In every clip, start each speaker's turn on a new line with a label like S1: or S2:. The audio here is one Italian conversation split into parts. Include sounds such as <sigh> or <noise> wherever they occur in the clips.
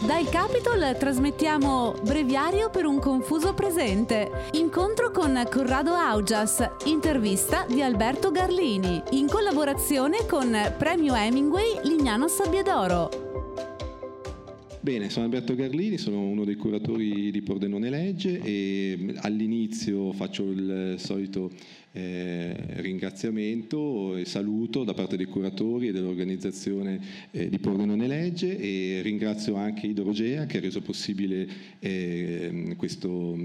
S1: Dal Capitol trasmettiamo Breviario per un confuso presente. Incontro con Corrado Augias, intervista di Alberto Garlini, in collaborazione con Premio Hemingway Lignano Sabbiadoro.
S2: Bene, sono Alberto Garlini, sono uno dei curatori di Pordenone Legge e all'inizio faccio il solito eh, ringraziamento e saluto da parte dei curatori e dell'organizzazione eh, di Pordenone Legge e ringrazio anche Idrogea che ha reso possibile eh, questo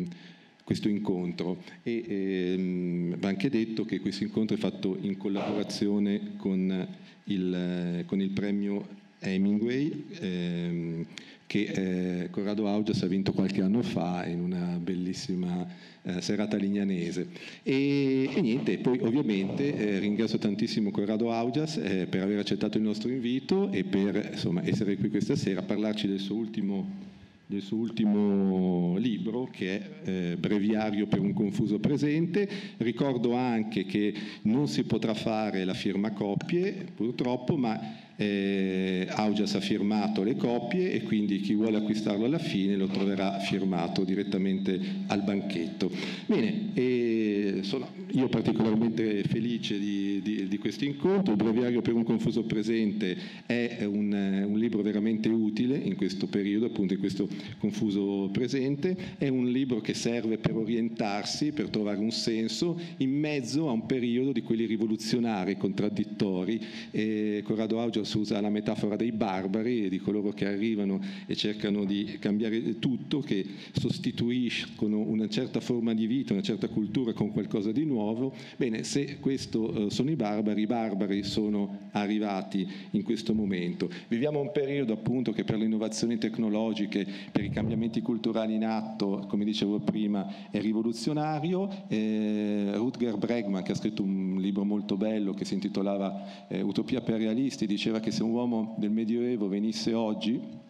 S2: questo incontro. E ehm, va anche detto che questo incontro è fatto in collaborazione con il, con il premio Hemingway ehm, che eh, Corrado Augias ha vinto qualche anno fa in una bellissima eh, serata lignanese. E, e, niente, poi ovviamente eh, ringrazio tantissimo Corrado Augias eh, per aver accettato il nostro invito e per insomma, essere qui questa sera a parlarci del suo ultimo del suo ultimo libro che è eh, Breviario per un confuso presente. Ricordo anche che non si potrà fare la firma coppie purtroppo, ma eh, Augias ha firmato le copie e quindi chi vuole acquistarlo alla fine lo troverà firmato direttamente al banchetto. Bene, eh, sono io particolarmente felice di, di, di, questo incontro, il breviario per un confuso presente è un, un, libro veramente utile in questo periodo, appunto in questo confuso presente, è un libro che serve per orientarsi, per trovare un senso in mezzo a un periodo di quelli rivoluzionari, contraddittori. Eh, Corrado Augias si usa la metafora dei barbari, di coloro che arrivano e cercano di cambiare tutto, che sostituiscono una certa forma di vita, una certa cultura con qualcosa di nuovo. Bene, se questo eh, sono i barbari, i barbari sono arrivati in questo momento. Viviamo un periodo appunto che per le innovazioni tecnologiche, per i cambiamenti culturali in atto, come dicevo prima, è rivoluzionario. Eh, Rutger Bregman, che ha scritto un libro molto bello che si intitolava eh, Utopia per realisti, diceva diceva che se un uomo del Medioevo venisse oggi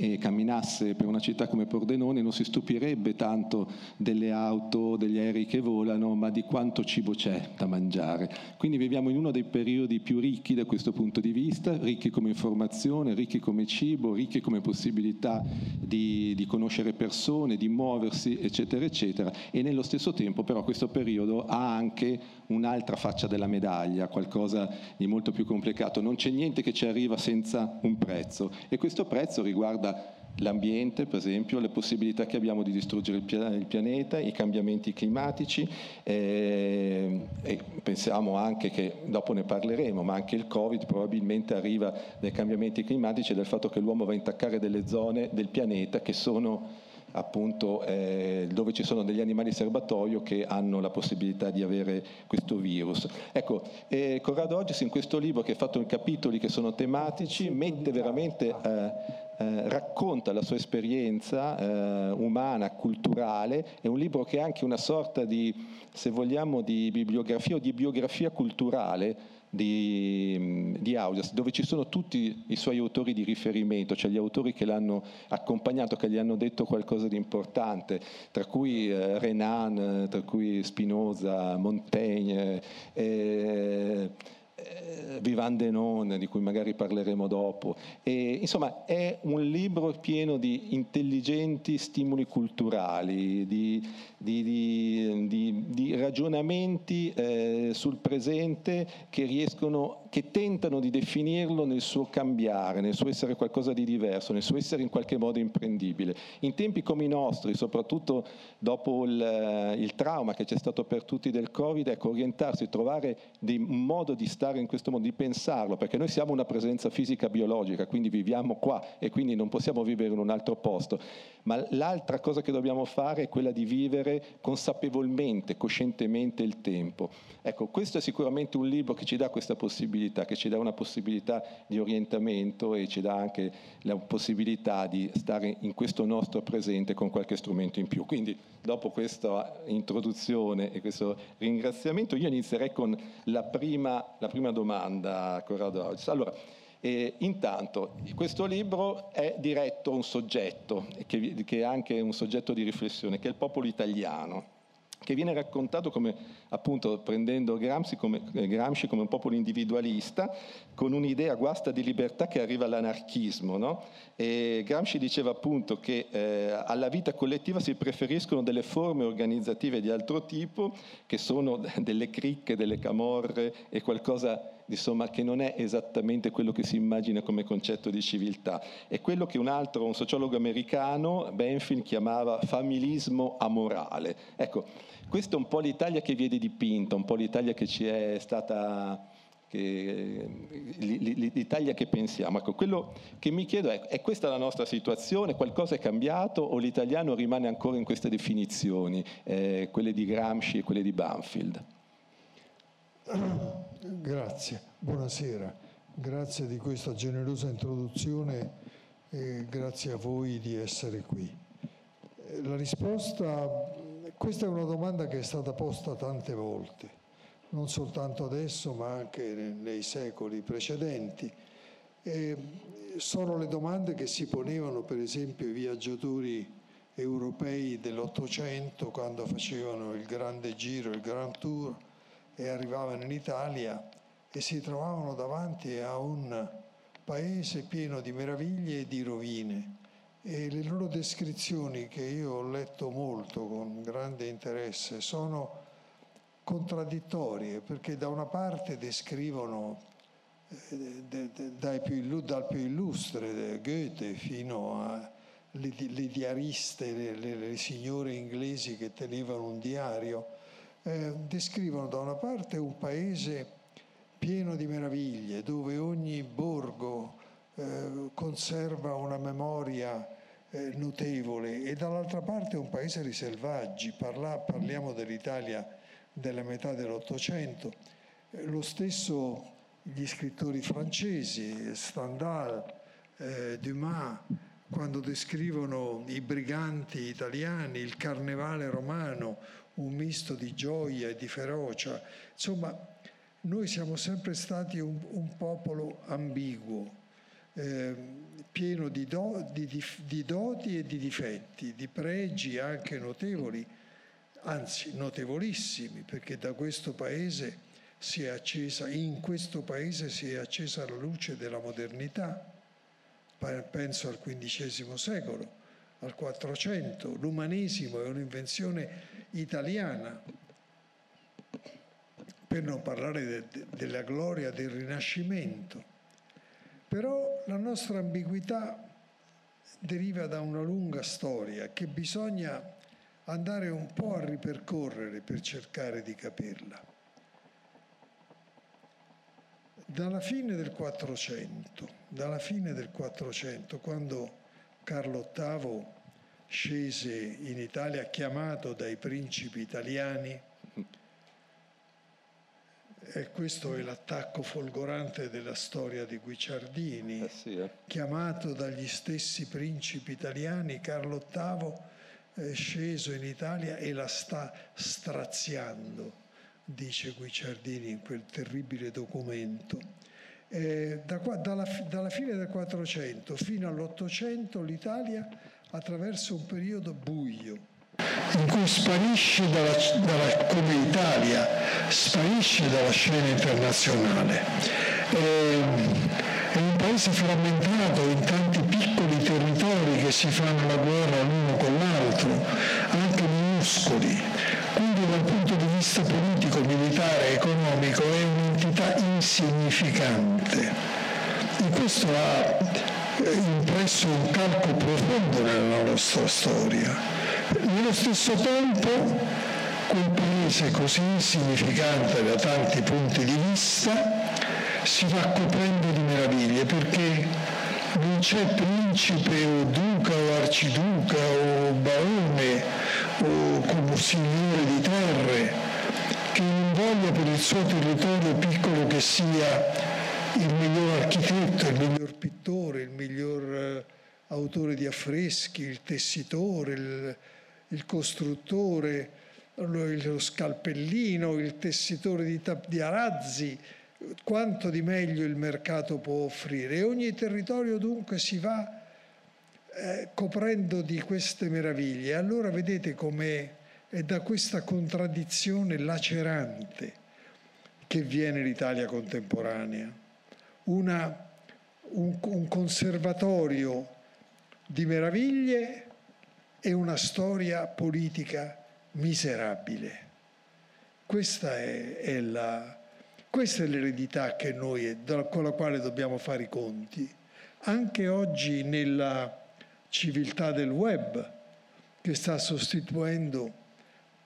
S2: e camminasse per una città come Pordenone non si stupirebbe tanto delle auto, degli aerei che volano, ma di quanto cibo c'è da mangiare. Quindi viviamo in uno dei periodi più ricchi da questo punto di vista, ricchi come informazione, ricchi come cibo, ricchi come possibilità di, di conoscere persone, di muoversi, eccetera, eccetera. E nello stesso tempo però questo periodo ha anche un'altra faccia della medaglia, qualcosa di molto più complicato. Non c'è niente che ci arriva senza un prezzo e questo prezzo riguarda l'ambiente, per esempio, le possibilità che abbiamo di distruggere il, pianeta, i cambiamenti climatici eh, e pensiamo anche che, dopo ne parleremo, ma anche il Covid probabilmente arriva dai cambiamenti climatici e dal fatto che l'uomo va a intaccare delle zone del pianeta che sono appunto eh, dove ci sono degli animali serbatoio che hanno la possibilità di avere questo virus. Ecco, eh, Corrado Oggi in questo libro che ha fatto in capitoli che sono tematici mette veramente eh, eh, racconta la sua esperienza eh, umana, culturale, è un libro che è anche una sorta di, se vogliamo, di bibliografia o di biografia culturale di, di Audias, dove ci sono tutti i suoi autori di riferimento, cioè gli autori che l'hanno accompagnato, che gli hanno detto qualcosa di importante, tra cui eh, Renan, tra cui Spinoza, Montaigne. Eh, Vivande Non, di cui magari parleremo dopo. E, insomma, è un libro pieno di intelligenti stimoli culturali, di, di, di, di ragionamenti eh, sul presente che riescono, che tentano di definirlo nel suo cambiare, nel suo essere qualcosa di diverso, nel suo essere in qualche modo imprendibile. In tempi come i nostri, soprattutto dopo il, il trauma che c'è stato per tutti del Covid, ecco, orientarsi, trovare un modo di stare in questo modo, di pensarlo, perché noi siamo una presenza fisica biologica, quindi viviamo qua e quindi non possiamo vivere in un altro posto. Ma l'altra cosa che dobbiamo fare è quella di vivere consapevolmente, coscientemente il tempo. Ecco, questo è sicuramente un libro che ci dà questa possibilità, che ci dà una possibilità di orientamento e ci dà anche la possibilità di stare in questo nostro presente con qualche strumento in più. Quindi dopo questa introduzione e questo ringraziamento io inizierei con la prima, la prima domanda, Corrado. Allora, e intanto, questo libro è diretto a un soggetto, che, che, è anche un soggetto di riflessione, che è il popolo italiano. che viene raccontato come, appunto, prendendo Gramsci come, eh, Gramsci come un popolo individualista, con un'idea guasta di libertà che arriva all'anarchismo. No? Gramsci diceva appunto che eh, alla vita collettiva si preferiscono delle forme organizzative di altro tipo, che sono <laughs> delle cricche, delle camorre e qualcosa insomma, che non è esattamente quello che si immagina come concetto di civiltà. È quello che un altro, un sociologo americano, Benfield, chiamava familismo amorale. Ecco, questa è un po' l'Italia che viene dipinta, un po' l'Italia che ci è stata l'Italia che pensiamo. Ecco, quello che mi chiedo è, è questa la nostra situazione? Qualcosa è cambiato o l'italiano rimane ancora in queste definizioni, eh, quelle di Gramsci e quelle di Banfield?
S3: Grazie, buonasera, grazie di questa generosa introduzione e grazie a voi di essere qui. La risposta, questa è una domanda che è stata posta tante volte, non soltanto adesso ma anche nei secoli precedenti. E sono le domande che si ponevano per esempio i viaggiatori europei dell'Ottocento quando facevano il grande giro, il Grand Tour e arrivavano in Italia e si trovavano davanti a un paese pieno di meraviglie e di rovine. E le loro descrizioni, che io ho letto molto con grande interesse, sono contraddittorie perché da una parte descrivono eh, più, dal più illustre Goethe fino alle diariste, le, le, le signore inglesi che tenevano un diario, eh, descrivono da una parte un paese pieno di meraviglie, dove ogni borgo eh, conserva una memoria eh, notevole e dall'altra parte un paese di selvaggi. Parla, parliamo dell'Italia della metà dell'Ottocento. Eh, lo stesso gli scrittori francesi, Stendhal, eh, Dumas, quando descrivono i briganti italiani, il carnevale romano, un misto di gioia e di ferocia. Insomma, noi siamo sempre stati un, un popolo ambiguo, eh, pieno di, do, di, di, di doti e di difetti, di pregi anche notevoli, anzi notevolissimi, perché da questo paese si è accesa, in questo paese si è accesa la luce della modernità, penso al XV secolo, al Quattrocento, l'umanesimo è un'invenzione italiana, per non parlare de, de, della gloria del Rinascimento. Però la nostra ambiguità deriva da una lunga storia che bisogna andare un po' a ripercorrere per cercare di capirla. Dalla fine del 400, dalla fine del 400, quando Carlo VIII scese in Italia chiamato dai principi italiani e questo è l'attacco folgorante della storia di Guicciardini,
S2: eh sì, eh.
S3: chiamato dagli stessi principi italiani, Carlo VIII è sceso in Italia e la sta straziando, dice Guicciardini in quel terribile documento. Eh, da, dalla, dalla fine del 400 fino all'Ottocento l'Italia attraverso un periodo buio in cui sparisce dalla, dalla, come Italia, sparisce dalla scena internazionale. È, è un paese frammentato in tanti piccoli territori che si fanno la guerra l'uno con l'altro, anche minuscoli. Quindi dal punto di vista politico, militare, economico è insignificante. E questo ha impresso un calco profondo nella nostra storia. Nello stesso tempo quel paese così insignificante da tanti punti di vista si va coprendo di meraviglie perché non c'è principe o duca o arciduca o barone o come signore di terre che non voglia per il suo territorio piccolo che sia il miglior architetto, il miglior pittore, il miglior eh, autore di affreschi, il tessitore, il, il costruttore, lo scalpellino, il tessitore di, di arazzi, quanto di meglio il mercato può offrire. E ogni territorio dunque si va eh, coprendo di queste meraviglie. Allora vedete come È da questa contraddizione lacerante che viene l'Italia contemporanea, Una, un, un conservatorio di meraviglie e una storia politica miserabile. Questa è, è, la, questa è l'eredità noi, con la quale dobbiamo fare i conti. Anche oggi nella civiltà del web, che sta sostituendo,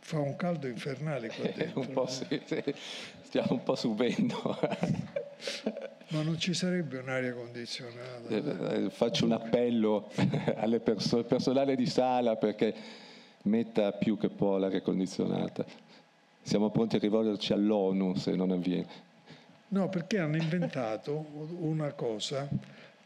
S3: fa un caldo infernale qua dentro.
S2: un po' sì, sì. stiamo un po' subendo. <laughs>
S3: Ma non ci sarebbe un'aria condizionata?
S2: Eh, eh faccio un appello <laughs> al perso- personale di sala perché metta più che può l'aria condizionata. Siamo pronti a rivolgerci all'ONU se non avviene.
S3: No, perché hanno inventato una cosa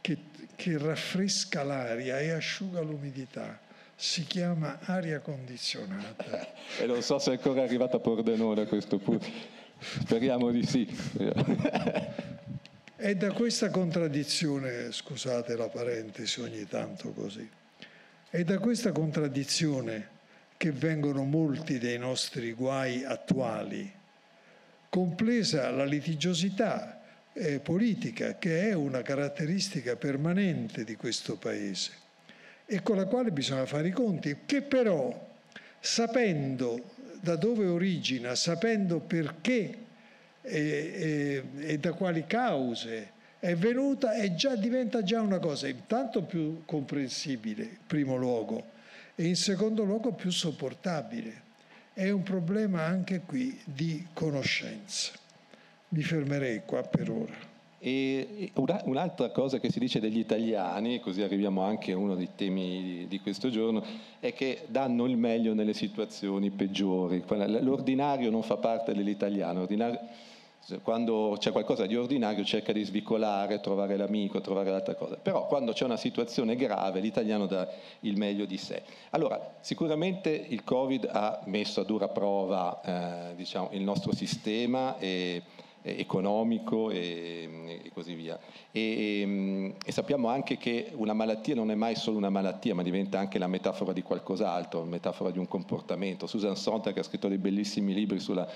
S3: che, che raffresca l'aria e asciuga l'umidità. Si chiama aria condizionata.
S2: e non so se è ancora arrivata a Pordenone a questo punto. Speriamo di sì.
S3: È da questa contraddizione, scusate la parentesi ogni tanto così, è da questa contraddizione che vengono molti dei nostri guai attuali, compresa la litigiosità eh, politica che è una caratteristica permanente di questo Paese e con la quale bisogna fare i conti, che però sapendo da dove origina, sapendo perché e, e, e da quali cause è venuta, è già, diventa già una cosa intanto più comprensibile, in primo luogo, e in secondo luogo più sopportabile. È un problema anche qui di conoscenza. Mi fermerei qua per ora.
S2: E un'altra cosa che si dice degli italiani, così arriviamo anche a uno dei temi di questo giorno, è che danno il meglio nelle situazioni peggiori. L'ordinario non fa parte dell'italiano. Quando c'è qualcosa di ordinario cerca di svicolare, trovare l'amico, trovare l'altra cosa. Però quando c'è una situazione grave l'italiano dà il meglio di sé. Allora, sicuramente il Covid ha messo a dura prova eh, diciamo, il nostro sistema e, economico e, e, così via. E, ehm, e, sappiamo anche che una malattia non è mai solo una malattia, ma diventa anche la metafora di qualcos'altro, la metafora di un comportamento. Susan Sontag ha scritto dei bellissimi libri sulla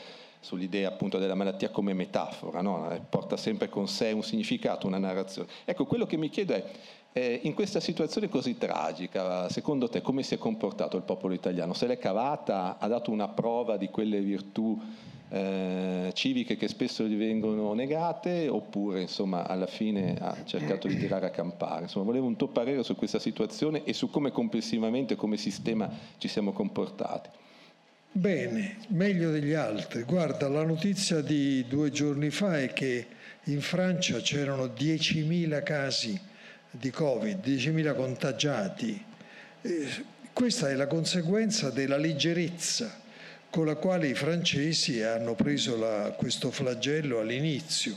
S2: sull'idea appunto della malattia come metafora, no? Eh, porta sempre con sé un significato, una narrazione. Ecco, quello che mi chiedo è, eh, in questa situazione così tragica, secondo te come si è comportato il popolo italiano? Se l'è cavata, ha dato una prova di quelle virtù eh, civiche che spesso gli vengono negate oppure insomma alla fine ha cercato di tirare a campare? Insomma, volevo un tuo parere su questa situazione e su come complessivamente come sistema ci siamo comportati.
S3: Bene, meglio degli altri. Guarda, la notizia di due giorni fa è che in Francia c'erano 10.000 casi di Covid, 10.000 contagiati. E questa è la conseguenza della leggerezza con la quale i francesi hanno preso la, questo flagello all'inizio,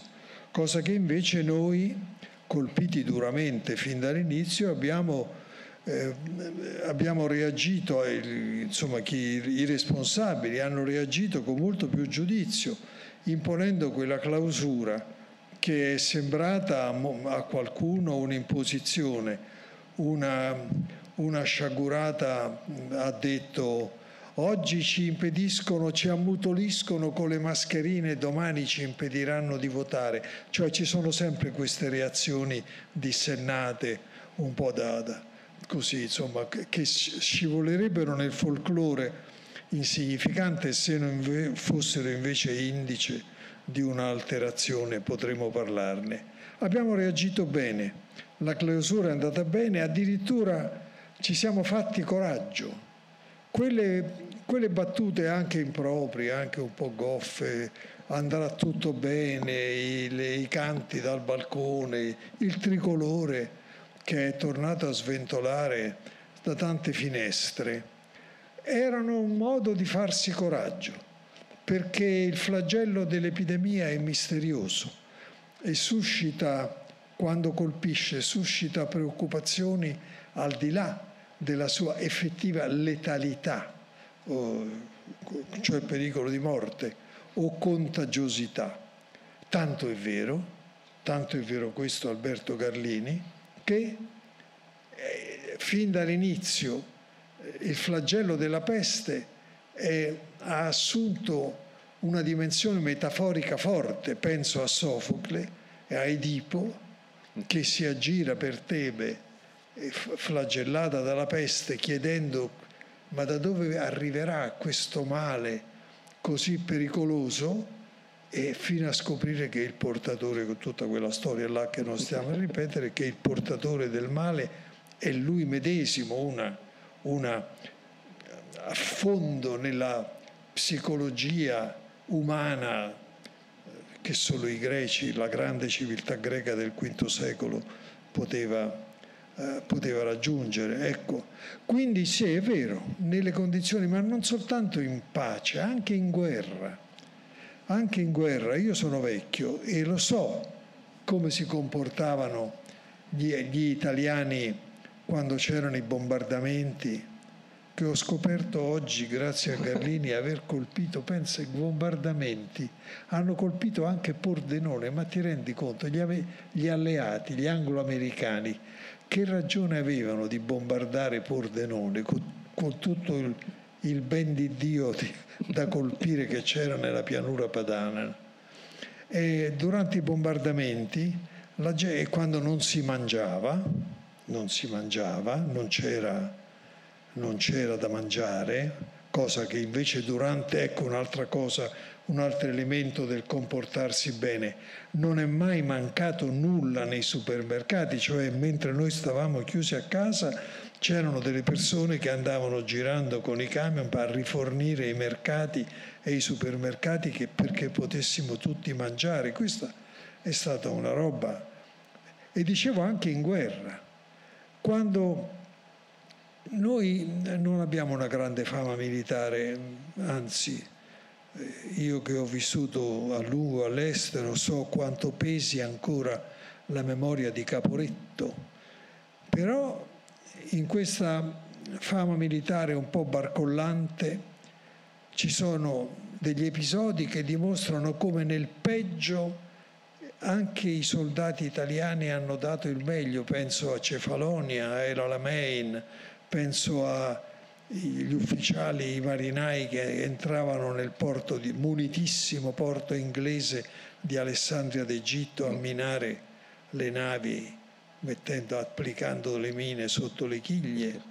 S3: cosa che invece noi, colpiti duramente fin dall'inizio, abbiamo eh, abbiamo reagito, insomma chi, i responsabili hanno reagito con molto più giudizio, imponendo quella clausura che è sembrata a, a qualcuno un'imposizione, una, una sciagurata ha detto oggi ci impediscono, ci ammutoliscono con le mascherine, domani ci impediranno di votare, cioè ci sono sempre queste reazioni dissennate un po' da, così, insomma, che scivolerebbero nel folklore insignificante se non fossero invece indice di un'alterazione, potremmo parlarne. Abbiamo reagito bene, la clausura è andata bene, addirittura ci siamo fatti coraggio. Quelle, quelle battute anche improprie, anche un po' goffe, andrà tutto bene, i, le, i canti dal balcone, il tricolore, che è tornato a sventolare da tante finestre, erano un modo di farsi coraggio, perché il flagello dell'epidemia è misterioso e suscita, quando colpisce, suscita preoccupazioni al di là della sua effettiva letalità, cioè pericolo di morte o contagiosità. Tanto è vero, tanto è vero questo Alberto Garlini, che eh, fin dall'inizio eh, il flagello della peste eh, ha assunto una dimensione metaforica forte, penso a Sofocle e a Edipo, che si aggira per Tebe, flagellata dalla peste, chiedendo ma da dove arriverà questo male così pericoloso? E fino a scoprire che il portatore, con tutta quella storia là che non stiamo a ripetere, che il portatore del male è lui medesimo, una, una affondo nella psicologia umana che solo i greci, la grande civiltà greca del V secolo poteva, eh, poteva raggiungere. Ecco. Quindi sì, è vero, nelle condizioni, ma non soltanto in pace, anche in guerra. Anche in guerra, io sono vecchio e lo so come si comportavano gli, gli italiani quando c'erano i bombardamenti che ho scoperto oggi, grazie a Garlini, <laughs> aver colpito, pensa, i bombardamenti hanno colpito anche Pordenone, ma ti rendi conto, gli, gli alleati, gli anglo-americani, che ragione avevano di bombardare Pordenone con, con tutto il, il, ben di Dio di, da colpire che c'era nella pianura padana? E durante i bombardamenti, la, quando non si mangiava, non si mangiava, non c'era non c'era da mangiare, cosa che invece durante, ecco un'altra cosa, un altro elemento del comportarsi bene, non è mai mancato nulla nei supermercati, cioè mentre noi stavamo chiusi a casa c'erano delle persone che andavano girando con i camion per rifornire i mercati e i supermercati che, perché potessimo tutti mangiare. Questa è stata una roba. E dicevo anche in guerra, quando noi non abbiamo una grande fama militare, anzi io che ho vissuto a lungo all'estero so quanto pesi ancora la memoria di Caporetto, però in questa fama militare un po' barcollante ci sono degli episodi che dimostrano come nel peggio anche i soldati italiani hanno dato il meglio, penso a Cefalonia, a El Alamein, penso agli ufficiali, i marinai che entravano nel porto di, munitissimo porto inglese di Alessandria d'Egitto a minare le navi mettendo, applicando le mine sotto le chiglie,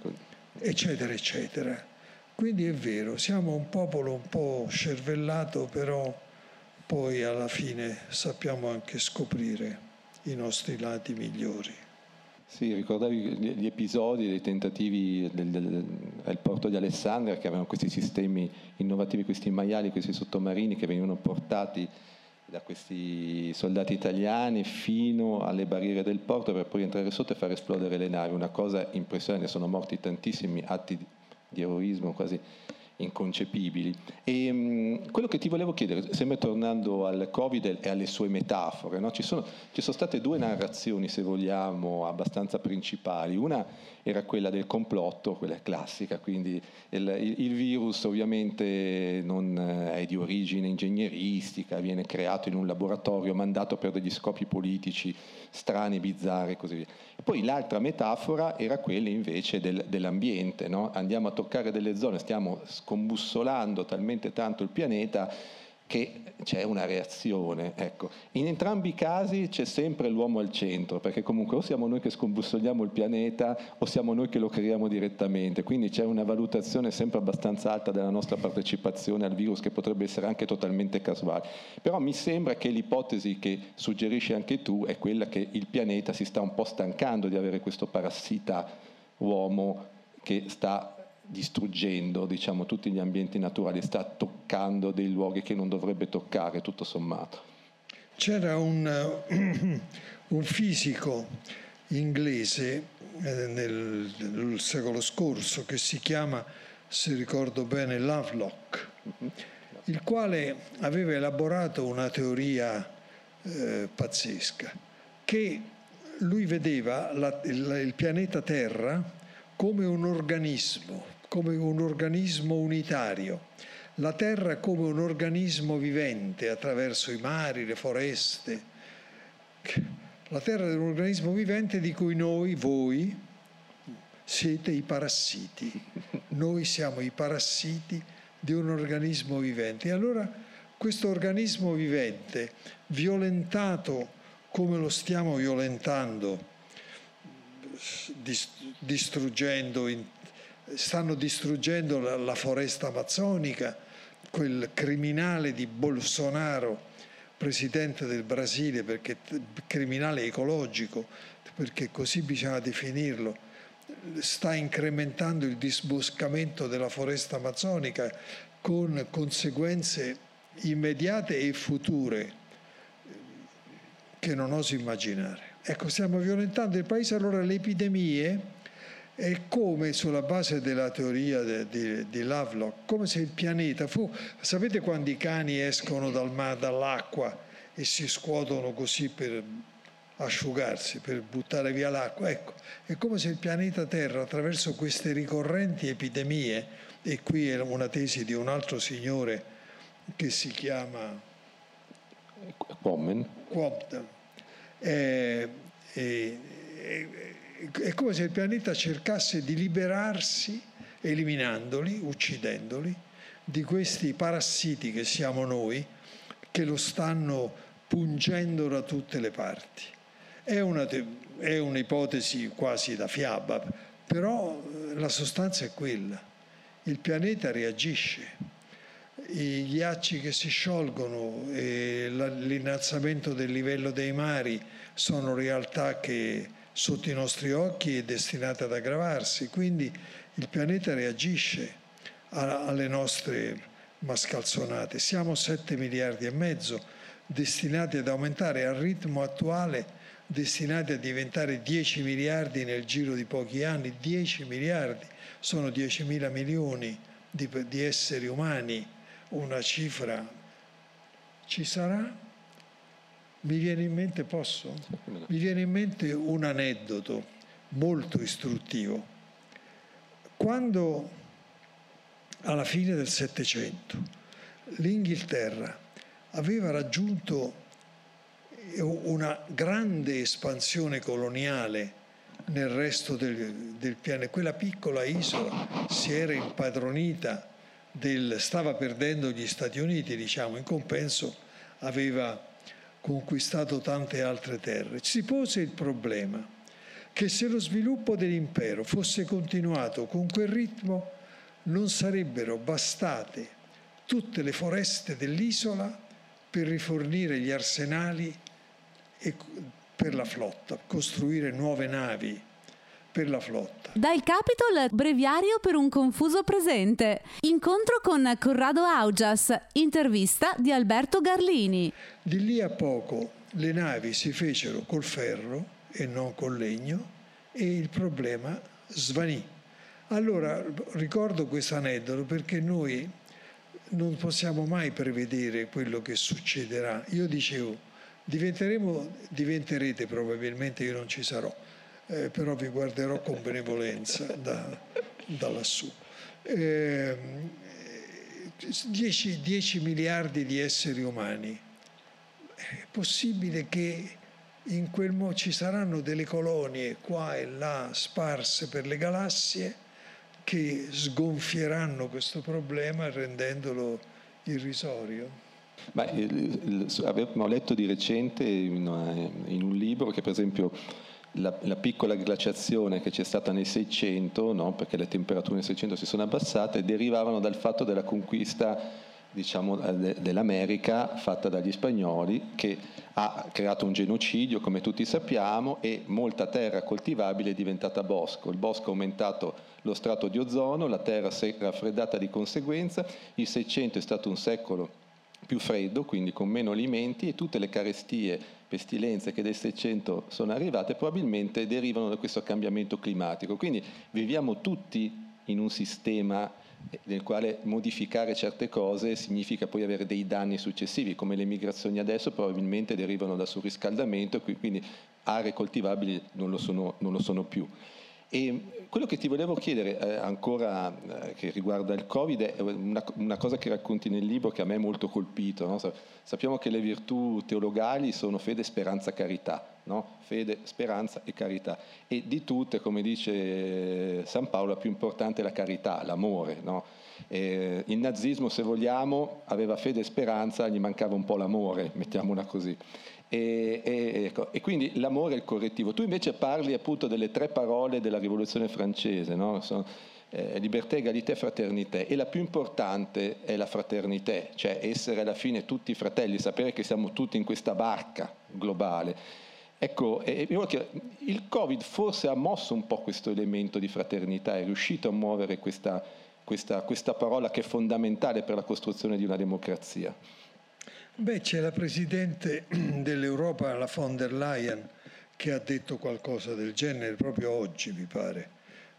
S3: eccetera, eccetera. Quindi è vero, siamo un popolo un po' scervellato, però poi alla fine sappiamo anche scoprire i nostri lati migliori.
S2: Sì, ricordavi gli episodi dei tentativi del, del, del, porto di Alessandria che avevano questi sistemi innovativi, questi maiali, questi sottomarini che venivano portati da questi soldati italiani fino alle barriere del porto per poi entrare sotto e far esplodere le navi. Una cosa impressionante, sono morti tantissimi atti di eroismo quasi inconcepibili. E quello che ti volevo chiedere, sempre tornando al Covid e alle sue metafore, no? ci, sono, ci, sono, state due narrazioni, se vogliamo, abbastanza principali. Una era quella del complotto, quella classica, quindi il, il, il virus ovviamente non è di origine ingegneristica, viene creato in un laboratorio, mandato per degli scopi politici strani, bizzarri e così via. Poi l'altra metafora era quella invece del, dell'ambiente, no? andiamo a toccare delle zone, stiamo scombussolando talmente tanto il pianeta che c'è una reazione. Ecco. In entrambi i casi c'è sempre l'uomo al centro, perché comunque o siamo noi che scombussoliamo il pianeta o siamo noi che lo creiamo direttamente, quindi c'è una valutazione sempre abbastanza alta della nostra partecipazione al virus che potrebbe essere anche totalmente casuale. Però mi sembra che l'ipotesi che suggerisci anche tu è quella che il pianeta si sta un po' stancando di avere questo parassita uomo che sta distruggendo diciamo, tutti gli ambienti naturali, sta toccando dei luoghi che non dovrebbe toccare, tutto sommato.
S3: C'era un, <clears throat> un fisico inglese eh, nel, nel, secolo scorso che si chiama, se ricordo bene, Lovelock, mm-hmm. il quale aveva elaborato una teoria eh, pazzesca, che lui vedeva la, il, il pianeta Terra come un organismo come un organismo unitario, la terra come un organismo vivente attraverso i mari, le foreste. La terra è un organismo vivente di cui noi, voi, siete i parassiti. Noi siamo i parassiti di un organismo vivente. E allora questo organismo vivente, violentato come lo stiamo violentando, distruggendo, stanno distruggendo la, la foresta amazzonica, quel criminale di Bolsonaro, presidente del Brasile, perché criminale ecologico, perché così bisogna definirlo, sta incrementando il disboscamento della foresta amazzonica con conseguenze immediate e future che non oso immaginare. Ecco, stiamo violentando il paese, allora le epidemie è come sulla base della teoria di, di, di Lovelock, come se il pianeta fu, sapete quando i cani escono dal mare, dall'acqua e si scuotono così per asciugarsi, per buttare via l'acqua, ecco, è come se il pianeta Terra attraverso queste ricorrenti epidemie, e qui è una tesi di un altro signore che si chiama
S2: Quammen,
S3: Quammen è, è, è come se il pianeta cercasse di liberarsi, eliminandoli, uccidendoli, di questi parassiti che siamo noi, che lo stanno pungendo da tutte le parti. È, una, è un'ipotesi quasi da fiaba, però eh, la sostanza è quella. Il pianeta reagisce i ghiacci che si sciolgono e l'innalzamento del livello dei mari sono realtà che sotto i nostri occhi è destinata ad aggravarsi, quindi il pianeta reagisce alle nostre mascalzonate. Siamo 7 miliardi e mezzo destinati ad aumentare al ritmo attuale, destinati a diventare 10 miliardi nel giro di pochi anni, 10 miliardi, sono 10 mila milioni di, di esseri umani una cifra ci sarà? Mi viene in mente, posso? Mi viene in mente un aneddoto molto istruttivo. Quando alla fine del Settecento l'Inghilterra aveva raggiunto una grande espansione coloniale nel resto del, del pianeta, quella piccola isola si era impadronita del, stava perdendo gli Stati Uniti, diciamo, in compenso aveva conquistato tante altre terre. Si pose il problema che se lo sviluppo dell'impero fosse continuato con quel ritmo non sarebbero bastate tutte le foreste dell'isola per rifornire gli arsenali e per la flotta, costruire nuove navi per la flotta.
S1: Dal Capitol, breviario per un confuso presente. Incontro con Corrado Augias, intervista di Alberto Garlini.
S3: Di lì a poco le navi si fecero col ferro e non col legno e il problema svanì. Allora ricordo questo aneddoto perché noi non possiamo mai prevedere quello che succederà. Io dicevo, diventeremo, diventerete probabilmente, io non ci sarò, eh, però vi guarderò con benevolenza da, da lassù. Eh, 10, 10 miliardi di esseri umani. È possibile che in quel modo ci saranno delle colonie qua e là sparse per le galassie che sgonfieranno questo problema rendendolo irrisorio.
S2: Ma, il, il, abbiamo letto di recente in, in un libro che per esempio la, la, piccola glaciazione che c'è stata nel 600, no? perché le temperature nel 600 si sono abbassate, derivavano dal fatto della conquista diciamo, de, dell'America fatta dagli spagnoli che ha creato un genocidio come tutti sappiamo e molta terra coltivabile è diventata bosco. Il bosco ha aumentato lo strato di ozono, la terra si è raffreddata di conseguenza, il 600 è stato un secolo più freddo, quindi con meno alimenti e tutte le carestie, pestilenze che del 600 sono arrivate probabilmente derivano da questo cambiamento climatico. Quindi viviamo tutti in un sistema nel quale modificare certe cose significa poi avere dei danni successivi, come le migrazioni adesso probabilmente derivano dal surriscaldamento, quindi aree coltivabili non lo sono, non lo sono più. E quello che ti volevo chiedere eh, ancora eh, che riguarda il Covid è una, una, cosa che racconti nel libro che a me è molto colpito. No? Sappiamo che le virtù teologali sono fede, speranza, carità. No? Fede, speranza e carità. E di tutte, come dice San Paolo, la più importante è la carità, l'amore. No? il nazismo, se vogliamo, aveva fede e speranza, gli mancava un po' l'amore, mettiamola così. E, e, ecco, e, quindi l'amore è il correttivo. Tu invece parli appunto delle tre parole della rivoluzione francese, no? Sono, eh, libertà, egalità fraternità. E la più importante è la fraternità, cioè essere alla fine tutti fratelli, sapere che siamo tutti in questa barca globale. Ecco, il Covid forse ha mosso un po' questo elemento di fraternità, è riuscito a muovere questa, questa, questa parola che è fondamentale per la costruzione di una democrazia.
S3: Beh, c'è la Presidente <clears throat> dell'Europa, la von der Leyen, che ha detto qualcosa del genere proprio oggi, mi pare.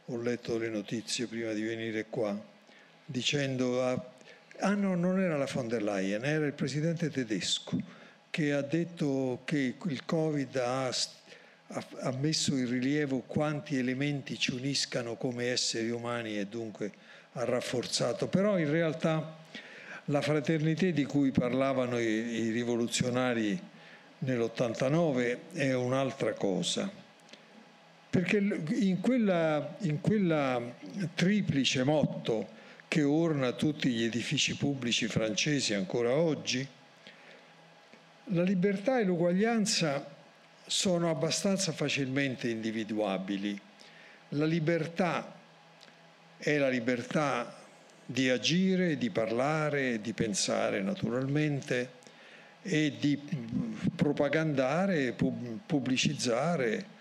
S3: Ho letto le notizie prima di venire qua, dicendo... A... Ah no, non era la von der Leyen, era il Presidente tedesco, che ha detto che il Covid ha, ha messo in rilievo quanti elementi ci uniscano come esseri umani e dunque ha rafforzato. Però in realtà la fraternità di cui parlavano i, i rivoluzionari nell'89 è un'altra cosa, perché in quella, in quella triplice motto che orna tutti gli edifici pubblici francesi ancora oggi, la libertà e l'uguaglianza sono abbastanza facilmente individuabili. La libertà è la libertà di agire, di parlare, di pensare naturalmente e di propagandare, pubblicizzare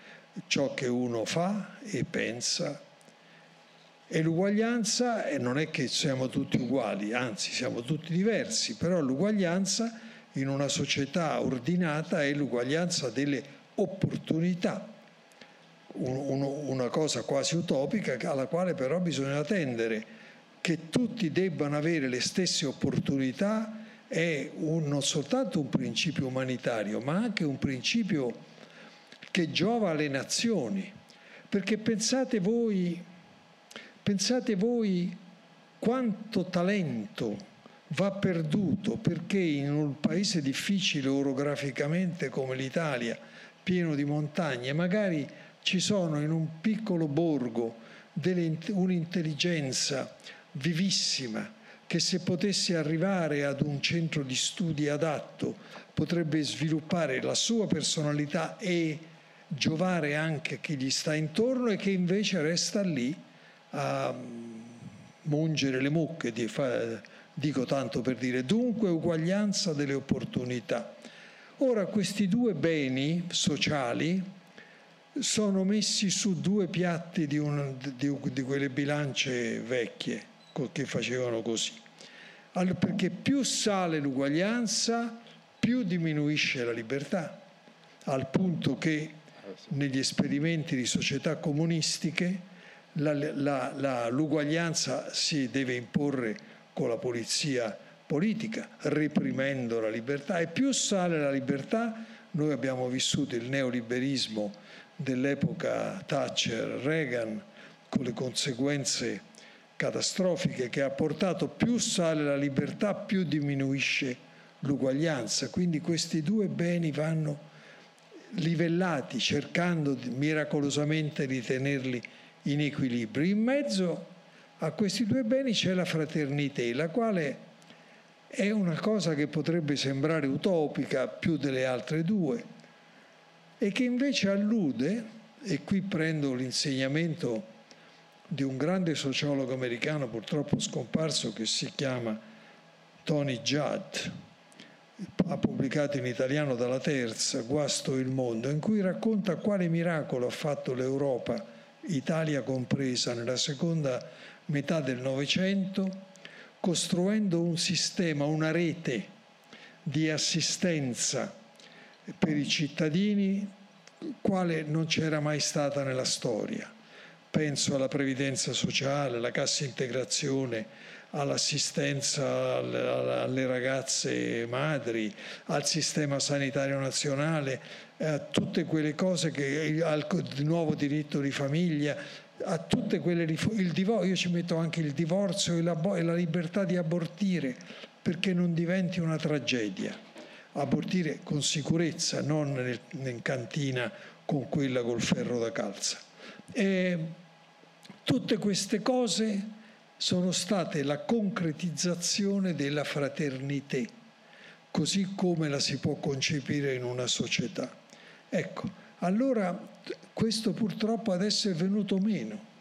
S3: ciò che uno fa e pensa. E l'uguaglianza non è che siamo tutti uguali, anzi siamo tutti diversi, però l'uguaglianza in una società ordinata è l'uguaglianza delle opportunità, una cosa quasi utopica alla quale però bisogna tendere che tutti debbano avere le stesse opportunità è un, non soltanto un principio umanitario, ma anche un principio che giova alle nazioni. Perché pensate voi, pensate voi quanto talento va perduto perché in un paese difficile orograficamente come l'Italia, pieno di montagne, magari ci sono in un piccolo borgo delle, un'intelligenza vivissima, che se potesse arrivare ad un centro di studi adatto potrebbe sviluppare la sua personalità e giovare anche chi gli sta intorno e che invece resta lì a mungere le mucche, dico tanto per dire. Dunque uguaglianza delle opportunità. Ora questi due beni sociali sono messi su due piatti di, un, di, di quelle bilance vecchie che facevano così. Allora, perché più sale l'uguaglianza, più diminuisce la libertà, al punto che negli esperimenti di società comunistiche la, la, la, l'uguaglianza si deve imporre con la polizia politica, reprimendo la libertà e più sale la libertà, noi abbiamo vissuto il neoliberismo dell'epoca Thatcher-Reagan con le conseguenze catastrofiche che ha portato più sale la libertà, più diminuisce l'uguaglianza. Quindi questi due beni vanno livellati, cercando miracolosamente di tenerli in equilibrio. In mezzo a questi due beni c'è la fraternità, la quale è una cosa che potrebbe sembrare utopica più delle altre due e che invece allude, e qui prendo l'insegnamento di un grande sociologo americano purtroppo scomparso che si chiama Tony Judd, ha pubblicato in italiano dalla terza, Guasto il mondo, in cui racconta quale miracolo ha fatto l'Europa, Italia compresa, nella seconda metà del Novecento, costruendo un sistema, una rete di assistenza per i cittadini, quale non c'era mai stata nella storia penso alla previdenza sociale, alla cassa integrazione, all'assistenza alle ragazze madri, al sistema sanitario nazionale, a tutte quelle cose che al nuovo diritto di famiglia a tutte quelle il divorzio, io ci metto anche il divorzio e la, e la libertà di abortire perché non diventi una tragedia. Abortire con sicurezza, non in cantina con quella col ferro da calza. E tutte queste cose sono state la concretizzazione della fraternità, così come la si può concepire in una società. Ecco, allora questo purtroppo adesso è venuto meno.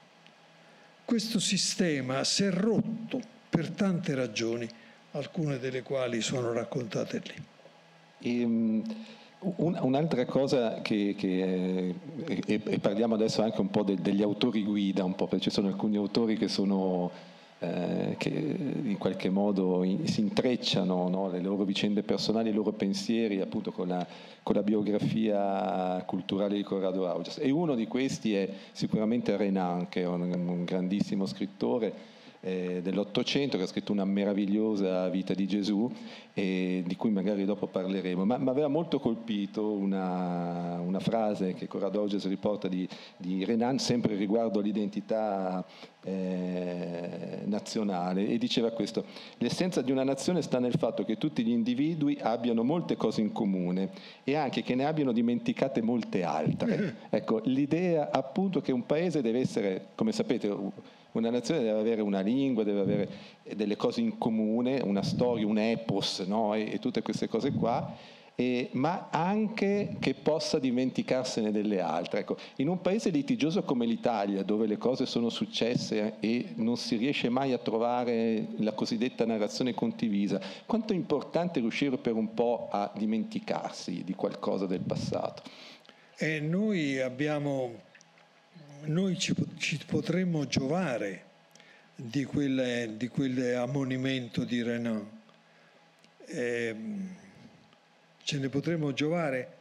S3: Questo sistema si è rotto per tante ragioni, alcune delle quali sono raccontate lì.
S2: E, um, un'altra cosa che, che è, e, e, parliamo adesso anche un po' de, degli autori guida, un po', perché ci sono alcuni autori che sono eh, che in qualche modo in, si intrecciano no? le loro vicende personali, i loro pensieri appunto con la, con la biografia culturale di Corrado Augias. E uno di questi è sicuramente Renan, che è un, un grandissimo scrittore eh, dell'Ottocento che ha scritto una meravigliosa vita di Gesù e di cui magari dopo parleremo, ma mi aveva molto colpito una, una frase che Corrado Auges riporta di, di, Renan sempre riguardo all'identità eh, nazionale e diceva questo, l'essenza di una nazione sta nel fatto che tutti gli individui abbiano molte cose in comune e anche che ne abbiano dimenticate molte altre. Ecco, l'idea appunto che un paese deve essere, come sapete, una nazione deve avere una lingua, deve avere delle cose in comune, una storia, un epos no? e, e, tutte queste cose qua, e, ma anche che possa dimenticarsene delle altre. Ecco, in un paese litigioso come l'Italia, dove le cose sono successe e non si riesce mai a trovare la cosiddetta narrazione condivisa, quanto è importante riuscire per un po' a dimenticarsi di qualcosa del passato?
S3: E noi abbiamo noi ci, ci potremmo giovare di, quelle, di quell'ammonimento di Renan. Eh, ce ne potremmo giovare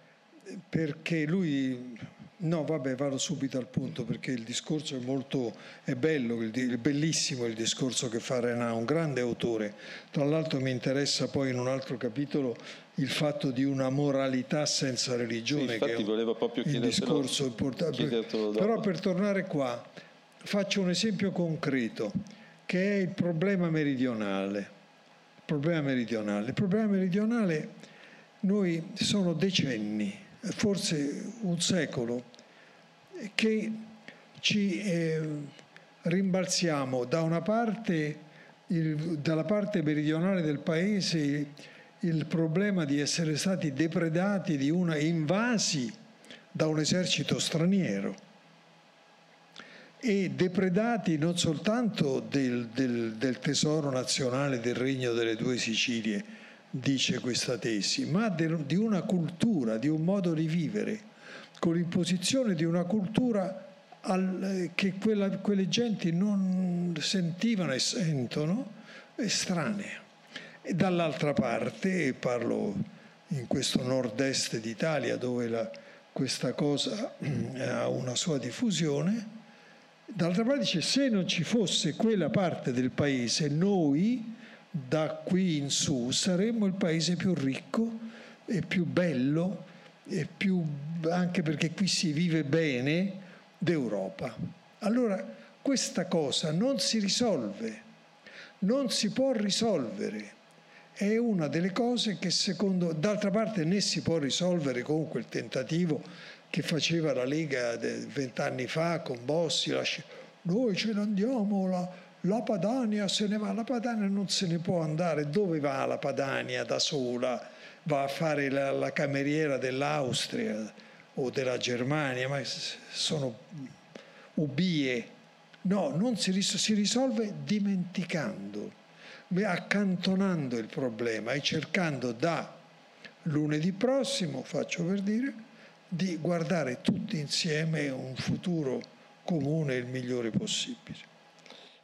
S3: perché lui No, vabbè, vado subito al punto perché il discorso è molto è bello, è bellissimo il discorso che fa Renan, un grande autore. Tra l'altro mi interessa poi in un altro capitolo il fatto di una moralità senza religione,
S2: sì, infatti
S3: che
S2: volevo proprio
S3: un discorso importante. Però per tornare qua, faccio un esempio concreto, che è il problema meridionale. Il problema meridionale, il problema meridionale noi sono decenni, forse un secolo, che ci eh, rimbalziamo da una parte, il, dalla parte meridionale del paese il problema di essere stati depredati, di una, invasi da un esercito straniero e depredati non soltanto del, del, del, tesoro nazionale del regno delle due Sicilie, dice questa tesi, ma di una cultura, di un modo di vivere, con l'imposizione di una cultura al, che quella, quelle genti non sentivano e sentono estranea. E dall'altra parte, parlo in questo nord-est d'Italia dove la, questa cosa ha una sua diffusione, d'altra parte dice se non ci fosse quella parte del paese, noi da qui in su saremmo il paese più ricco e più bello e più, anche perché qui si vive bene d'Europa. Allora questa cosa non si risolve, non si può risolvere è una delle cose che secondo, d'altra parte né si può risolvere con quel tentativo che faceva la Lega vent'anni fa con Bossi, noi ce ne andiamo, la, la Padania se ne va, la Padania non se ne può andare, dove va la Padania da sola? Va a fare la, la cameriera dell'Austria o della Germania, ma sono ubie. No, non si, si risolve dimenticando accantonando il problema e cercando da lunedì prossimo, faccio per dire, di guardare tutti insieme un futuro comune il migliore possibile.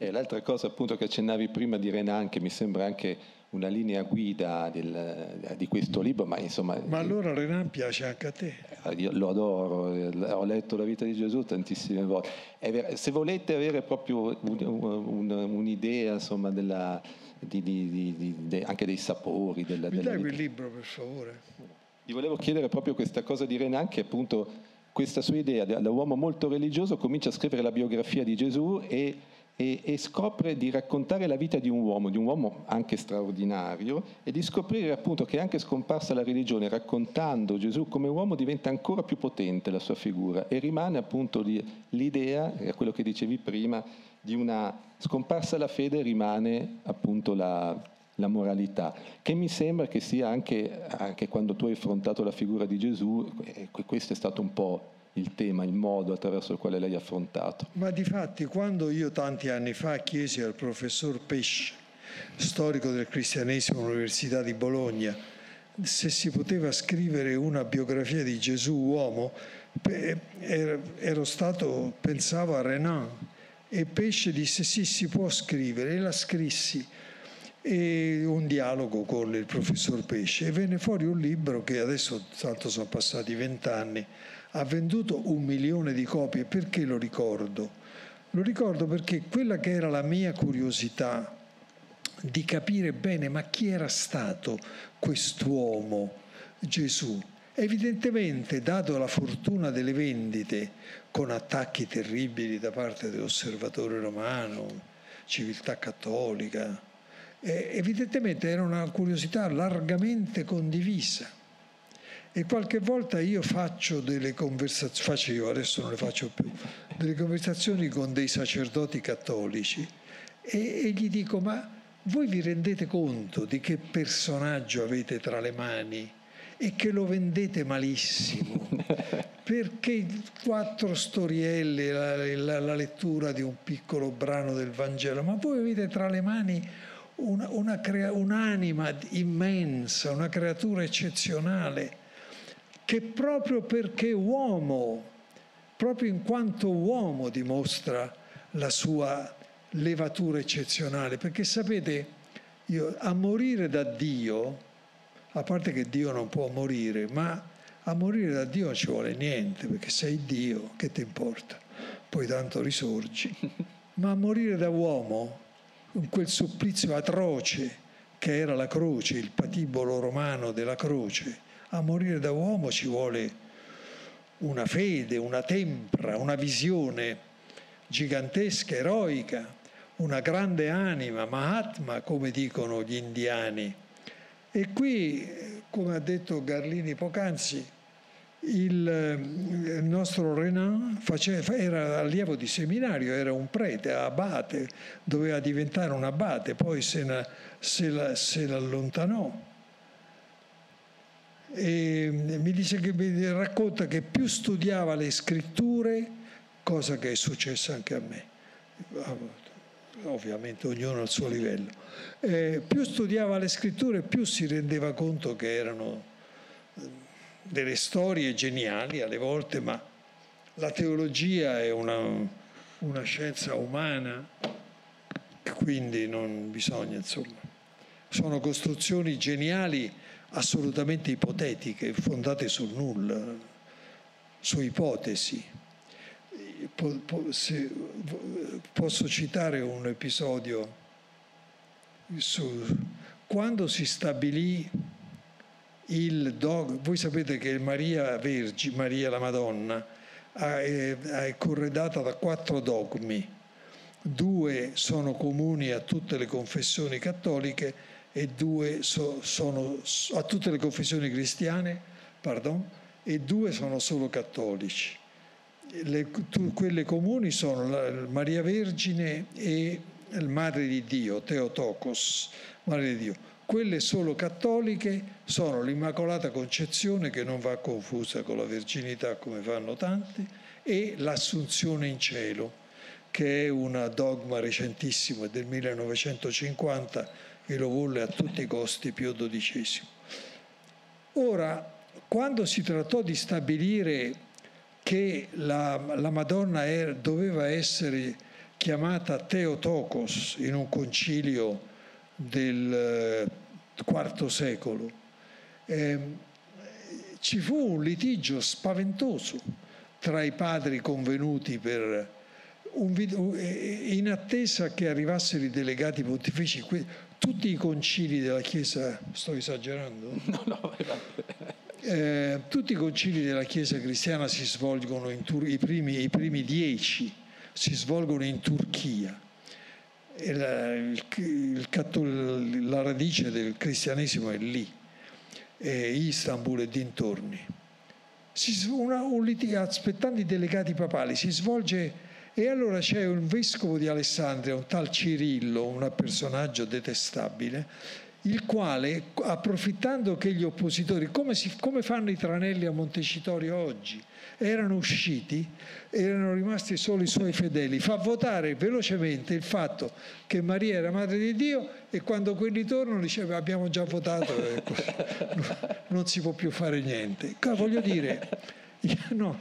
S2: E l'altra cosa appunto che accennavi prima di Renan, che mi sembra anche una linea guida del, di questo libro, ma insomma...
S3: Ma allora Renan piace anche a te?
S2: Eh, io lo adoro, ho letto la vita di Gesù tantissime volte. Se volete avere proprio un, un, un'idea insomma della di, di, di, anche dei sapori. Della,
S3: Mi dai quel libro per favore?
S2: Ti volevo chiedere proprio questa cosa di Renan che appunto questa sua idea da uomo molto religioso comincia a scrivere la biografia di Gesù e e, e, scopre di raccontare la vita di un uomo, di un uomo anche straordinario, e di scoprire appunto che anche scomparsa la religione, raccontando Gesù come uomo diventa ancora più potente la sua figura e rimane appunto l'idea, quello che dicevi prima, di una scomparsa la fede rimane appunto la, la moralità, che mi sembra che sia anche, anche, quando tu hai affrontato la figura di Gesù, questo è stato un po' il tema, il modo attraverso il quale lei ha affrontato.
S3: Ma di fatti quando io tanti anni fa chiesi al professor Pesce, storico del cristianesimo all'Università di Bologna, se si poteva scrivere una biografia di Gesù uomo, ero stato, pensavo a Renan. E Pesce disse sì, si può scrivere. E la scrissi. E un dialogo con il professor Pesce. E venne fuori un libro che adesso, tanto sono passati vent'anni, ha venduto un milione di copie. Perché lo ricordo? Lo ricordo perché quella che era la mia curiosità di capire bene ma chi era stato quest'uomo Gesù. Evidentemente, dato la fortuna delle vendite, con attacchi terribili da parte dell'osservatore romano, civiltà cattolica, eh, evidentemente era una curiosità largamente condivisa. E qualche volta io faccio delle conversazioni, faccio io, adesso non le faccio più, delle conversazioni con dei sacerdoti cattolici e, e gli dico ma voi vi rendete conto di che personaggio avete tra le mani e che lo vendete malissimo? <laughs> Perché quattro storielle, la, la, la lettura di un piccolo brano del Vangelo, ma voi avete tra le mani una, una crea, un'anima immensa, una creatura eccezionale che proprio perché uomo, proprio in quanto uomo dimostra la sua levatura eccezionale, perché sapete, io, a morire da Dio, a parte che Dio non può morire, ma a morire da Dio non ci vuole niente, perché sei Dio, che ti importa? Poi tanto risorgi. Ma a morire da uomo, in quel supplizio atroce che era la croce, il patibolo romano della croce, a morire da uomo ci vuole una fede, una tempra, una visione gigantesca, eroica, una grande anima, Mahatma, come dicono gli indiani. E qui, come ha detto Garlini poc'anzi, il, nostro Renan faceva, era allievo di seminario, era un prete, abate, doveva diventare un abate, poi se, la, se, la, se l'allontanò e mi dice che mi racconta che più studiava le scritture, cosa che è successa anche a me, ovviamente ognuno al suo livello, eh, più studiava le scritture più si rendeva conto che erano eh, delle storie geniali alle volte, ma la teologia è una, una scienza umana, quindi non bisogna, insomma, sono costruzioni geniali assolutamente ipotetiche, fondate sul nulla, su ipotesi. posso citare un episodio su quando si stabilì il dogma, voi sapete che Maria Vergi, Maria la Madonna, è corredata da quattro dogmi, due sono comuni a tutte le confessioni cattoliche e due so, sono a tutte le confessioni cristiane, pardon, e due sono solo cattolici. Le, tu, quelle comuni sono la, Maria Vergine e il Madre di Dio, Teotokos, Madre di Dio. Quelle solo cattoliche sono l'Immacolata Concezione, che non va confusa con la Verginità come fanno tanti, e l'Assunzione in cielo, che è un dogma recentissimo, del 1950 e lo volle a tutti i costi Pio XII. Ora, quando si trattò di stabilire che la, la Madonna era, doveva essere chiamata Teotokos in un concilio del IV secolo, eh, ci fu un litigio spaventoso tra i padri convenuti per un, in attesa che arrivassero i delegati pontifici tutti i concili della Chiesa, sto esagerando? <laughs>
S2: No, no,
S3: eh, tutti i concili della Chiesa cristiana si svolgono in Tur- i, primi, i primi dieci si svolgono in Turchia. La, il, il, la, radice del cristianesimo è lì, è Istanbul e dintorni. Si, una, un litig- aspettando i delegati papali si svolge e allora c'è un vescovo di Alessandria, un tal Cirillo, un personaggio detestabile, il quale, approfittando che gli oppositori, come, si, come fanno i tranelli a Montecitorio oggi, erano usciti, erano rimasti solo i suoi fedeli, fa votare velocemente il fatto che Maria era madre di Dio e quando quelli tornano diceva abbiamo già votato, ecco, <laughs> non si può più fare niente. Voglio dire, <laughs> no,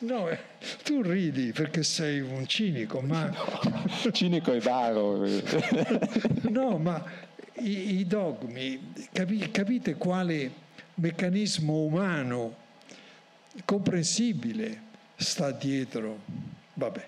S3: No, eh, tu ridi perché sei un cinico, ma...
S2: No, cinico e varo.
S3: no, ma i, i dogmi, capi, capite quale meccanismo umano comprensibile sta dietro? Vabbè.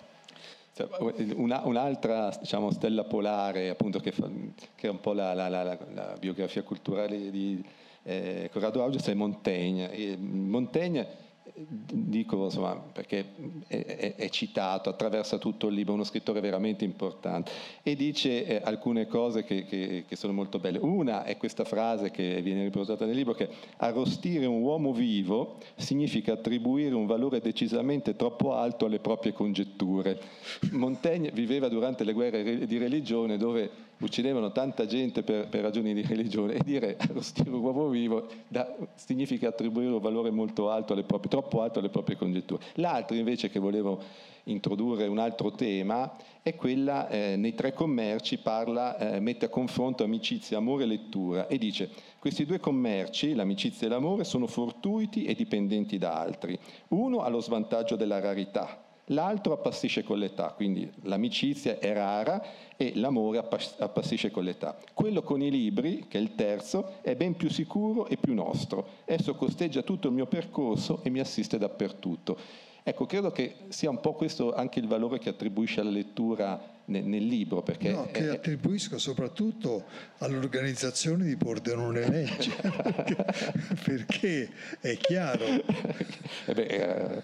S2: Cioè, una, un'altra diciamo, stella polare, appunto, che, fa, che, è un po' la, la, la, la biografia culturale di eh, Corrado Augias, è Montaigne. E Montaigne dico insomma, perché è, è, è, citato, attraversa tutto il libro, uno scrittore veramente importante e dice eh, alcune cose che, che, che, sono molto belle. Una è questa frase che viene riportata nel libro che arrostire un uomo vivo significa attribuire un valore decisamente troppo alto alle proprie congetture. Montaigne viveva durante le guerre di religione dove uccidevano tanta gente per, per, ragioni di religione e dire arrostire un uomo vivo da, significa attribuire un valore molto alto alle proprie, troppo alto alle proprie congetture. L'altro invece che volevo introdurre un altro tema è quella eh, nei tre commerci parla, eh, mette a confronto amicizia, amore e lettura e dice questi due commerci, l'amicizia e l'amore, sono fortuiti e dipendenti da altri. Uno ha lo svantaggio della rarità, l'altro appassisce con l'età, quindi l'amicizia è rara e l'amore appassisce con l'età. Quello con i libri, che è il terzo, è ben più sicuro e più nostro. Esso costeggia tutto il mio percorso e mi assiste dappertutto. Ecco, credo che sia un po' questo anche il valore che attribuisce alla lettura nel, nel libro. Perché
S3: no, che è, attribuisco soprattutto all'organizzazione di Pordenone Legge, <laughs> perché è chiaro. Eh beh, eh...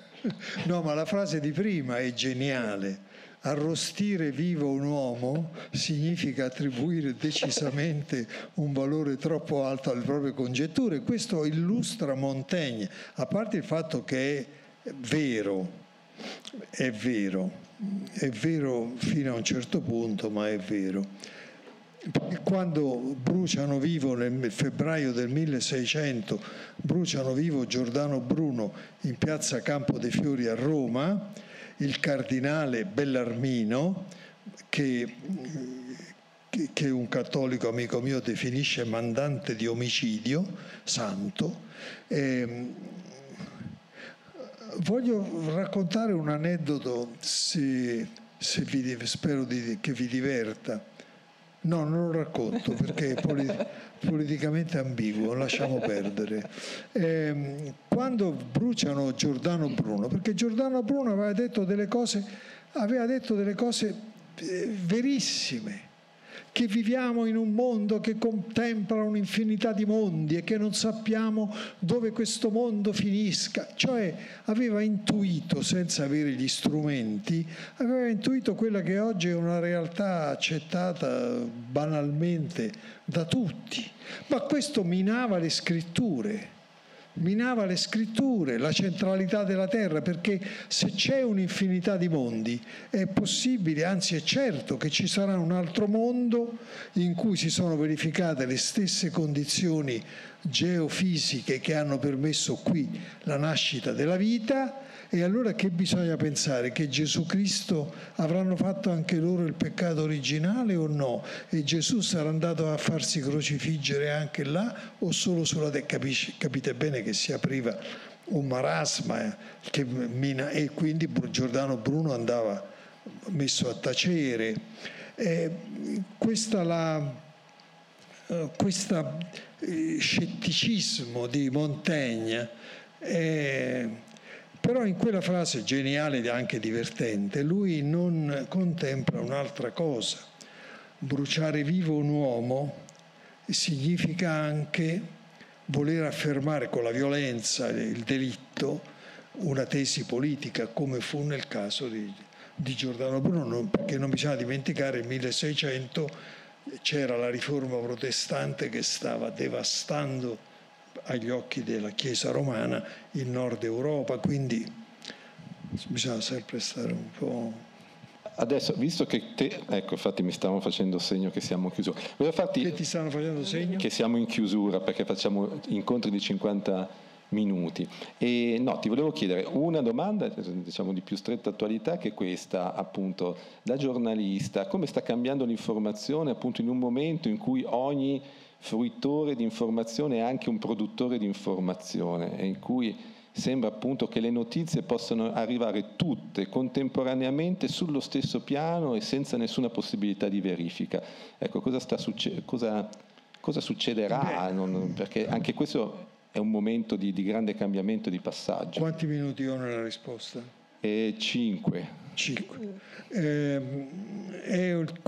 S3: No, ma la frase di prima è geniale. Arrostire vivo un uomo significa attribuire decisamente un valore troppo alto alle proprie congetture. Questo illustra Montaigne, a parte il fatto che è vero, è vero, è vero fino a un certo punto, ma è vero. Quando bruciano vivo nel febbraio del 1600, bruciano vivo Giordano Bruno in piazza Campo dei Fiori a Roma, il cardinale Bellarmino, che, che un cattolico amico mio definisce mandante di omicidio, santo, eh, Voglio raccontare un aneddoto, se, se vi, spero di, che vi diverta. No, non lo racconto perché è polit- politicamente ambiguo, lasciamo perdere. Eh, quando bruciano Giordano Bruno, perché Giordano Bruno aveva detto delle cose, aveva detto delle cose eh, verissime che viviamo in un mondo che contempla un'infinità di mondi e che non sappiamo dove questo mondo finisca. Cioè aveva intuito, senza avere gli strumenti, aveva intuito quella che oggi è una realtà accettata banalmente da tutti. Ma questo minava le scritture minava le scritture, la centralità della terra, perché se c'è un'infinità di mondi è possibile, anzi è certo che ci sarà un altro mondo in cui si sono verificate le stesse condizioni geofisiche che hanno permesso qui la nascita della vita e allora che bisogna pensare? Che Gesù Cristo avranno fatto anche loro il peccato originale o no? E Gesù sarà andato a farsi crocifiggere anche là o solo sulla terra? Capite bene che si apriva un marasma eh, mina, e quindi Giordano Bruno andava messo a tacere. Eh, questa la, eh, questo scetticismo di Montaigne è però in quella frase geniale e anche divertente, lui non contempla un'altra cosa. Bruciare vivo un uomo significa anche voler affermare con la violenza il delitto una tesi politica, come fu nel caso di, di Giordano Bruno, perché non bisogna dimenticare il 1600 c'era la riforma protestante che stava devastando agli occhi della Chiesa romana il nord Europa, quindi bisogna sempre stare un po'...
S2: Adesso, visto che te, ecco, infatti mi stavano facendo segno che siamo in chiusura.
S3: Farti, che ti stanno facendo segno?
S2: Che siamo in chiusura perché facciamo incontri di 50 minuti. E no, ti volevo chiedere una domanda, diciamo di più stretta attualità, che è questa, appunto, da giornalista, come sta cambiando l'informazione appunto in un momento in cui ogni fruitore di informazione è anche un produttore di informazione e in cui sembra appunto che le notizie possano arrivare tutte contemporaneamente sullo stesso piano e senza nessuna possibilità di verifica. Ecco, cosa, succe- cosa, cosa succederà? Non, perché anche questo è un momento di, di, grande cambiamento, di passaggio.
S3: Quanti minuti ho nella risposta?
S2: Eh, cinque.
S3: Cinque. Eh,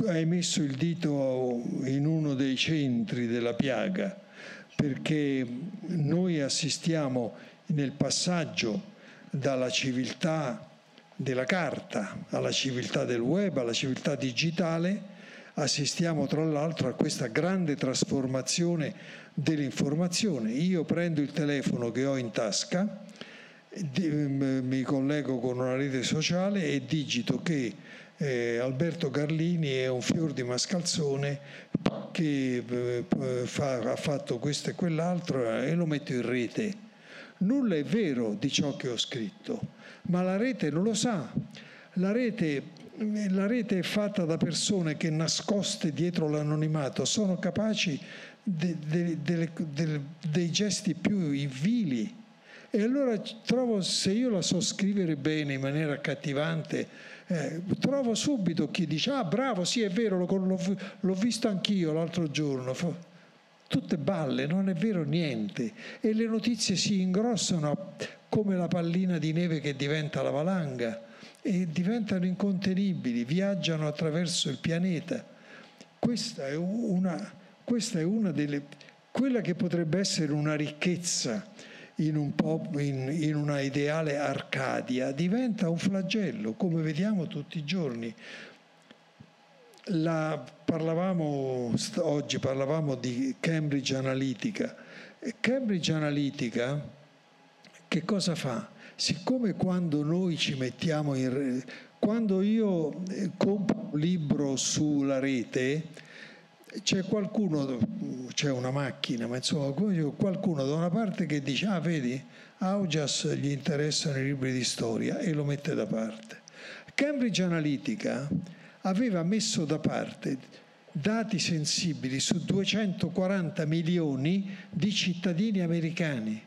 S3: hai messo il dito in uno dei centri della piaga, perché noi assistiamo nel passaggio dalla civiltà della carta alla civiltà del web, alla civiltà digitale, assistiamo tra l'altro a questa grande trasformazione dell'informazione. Io prendo il telefono che ho in tasca, mi collego con una rete sociale e digito che eh, Alberto Carlini è un fior di mascalzone che eh, fa, ha fatto questo e quell'altro e lo metto in rete. Nulla è vero di ciò che ho scritto, ma la rete non lo sa. La rete la rete è fatta da persone che nascoste dietro l'anonimato sono capaci de, de, de, dei gesti più vili. E allora trovo, se io la so scrivere bene, in maniera accattivante, eh, trovo subito chi dice, ah bravo, sì è vero, l'ho, l'ho visto anch'io l'altro giorno. Tutte balle, non è vero niente. E le notizie si ingrossano come la pallina di neve che diventa la valanga e diventano incontenibili, viaggiano attraverso il pianeta. Questa è una, questa è una delle, quella che potrebbe essere una ricchezza in, un in, in una ideale Arcadia, diventa un flagello, come vediamo tutti i giorni. La, parlavamo, oggi parlavamo di Cambridge Analytica. Cambridge Analytica che cosa fa? siccome quando noi ci mettiamo in... quando io eh, compro un libro sulla rete, c'è qualcuno, c'è una macchina, ma insomma qualcuno da una parte che dice, ah vedi, a Augias gli interessano i libri di storia e lo mette da parte. Cambridge Analytica aveva messo da parte dati sensibili su 240 milioni di cittadini americani.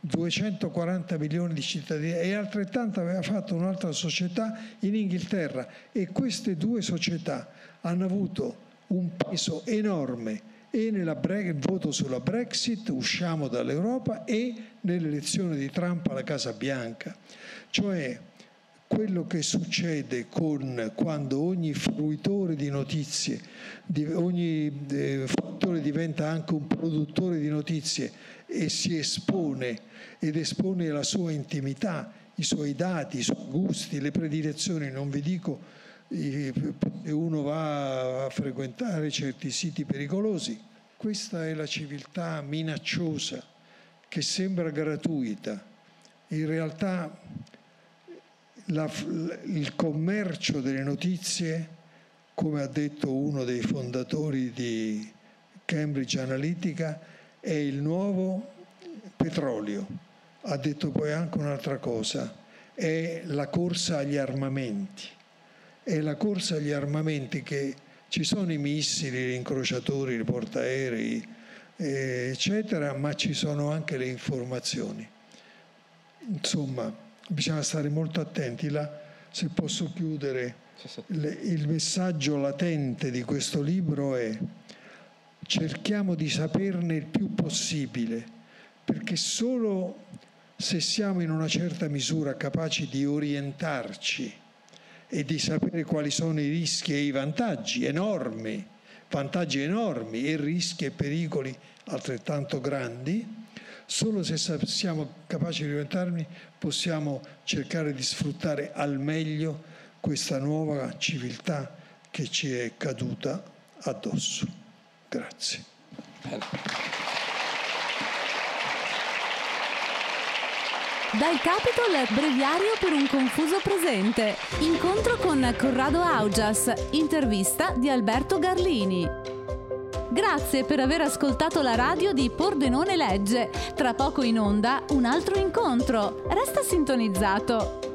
S3: 240 milioni di cittadini. E altrettanto aveva fatto un'altra società in Inghilterra. E queste due società hanno avuto un peso enorme e nel voto sulla Brexit, usciamo dall'Europa e nell'elezione di Trump alla Casa Bianca. Cioè quello che succede con, quando ogni fruitore di notizie, ogni eh, fruitore diventa anche un produttore di notizie e si espone ed espone la sua intimità, i suoi dati, i suoi gusti, le predilezioni, non vi dico uno va a frequentare certi siti pericolosi. Questa è la civiltà minacciosa che sembra gratuita. In realtà la, il commercio delle notizie, come ha detto uno dei fondatori di Cambridge Analytica, è il nuovo petrolio ha detto poi anche un'altra cosa, è la corsa agli armamenti. È la corsa agli armamenti che ci sono i missili, gli incrociatori, i portaerei, eccetera, ma ci sono anche le informazioni. Insomma, bisogna stare molto attenti. La, se posso chiudere, il messaggio latente di questo libro è cerchiamo di saperne il più possibile, perché solo se siamo in una certa misura capaci di orientarci e di sapere quali sono i rischi e i vantaggi enormi vantaggi enormi e rischi e pericoli altrettanto grandi. Solo se siamo capaci di orientarli possiamo cercare di sfruttare al meglio questa nuova civiltà che ci è caduta addosso. Grazie.
S1: Dal Capitol breviario per un confuso presente. Incontro con Corrado Augias. Intervista di Alberto Garlini. Grazie per aver ascoltato la radio di Pordenone Legge. Tra poco in onda un altro incontro. Resta sintonizzato.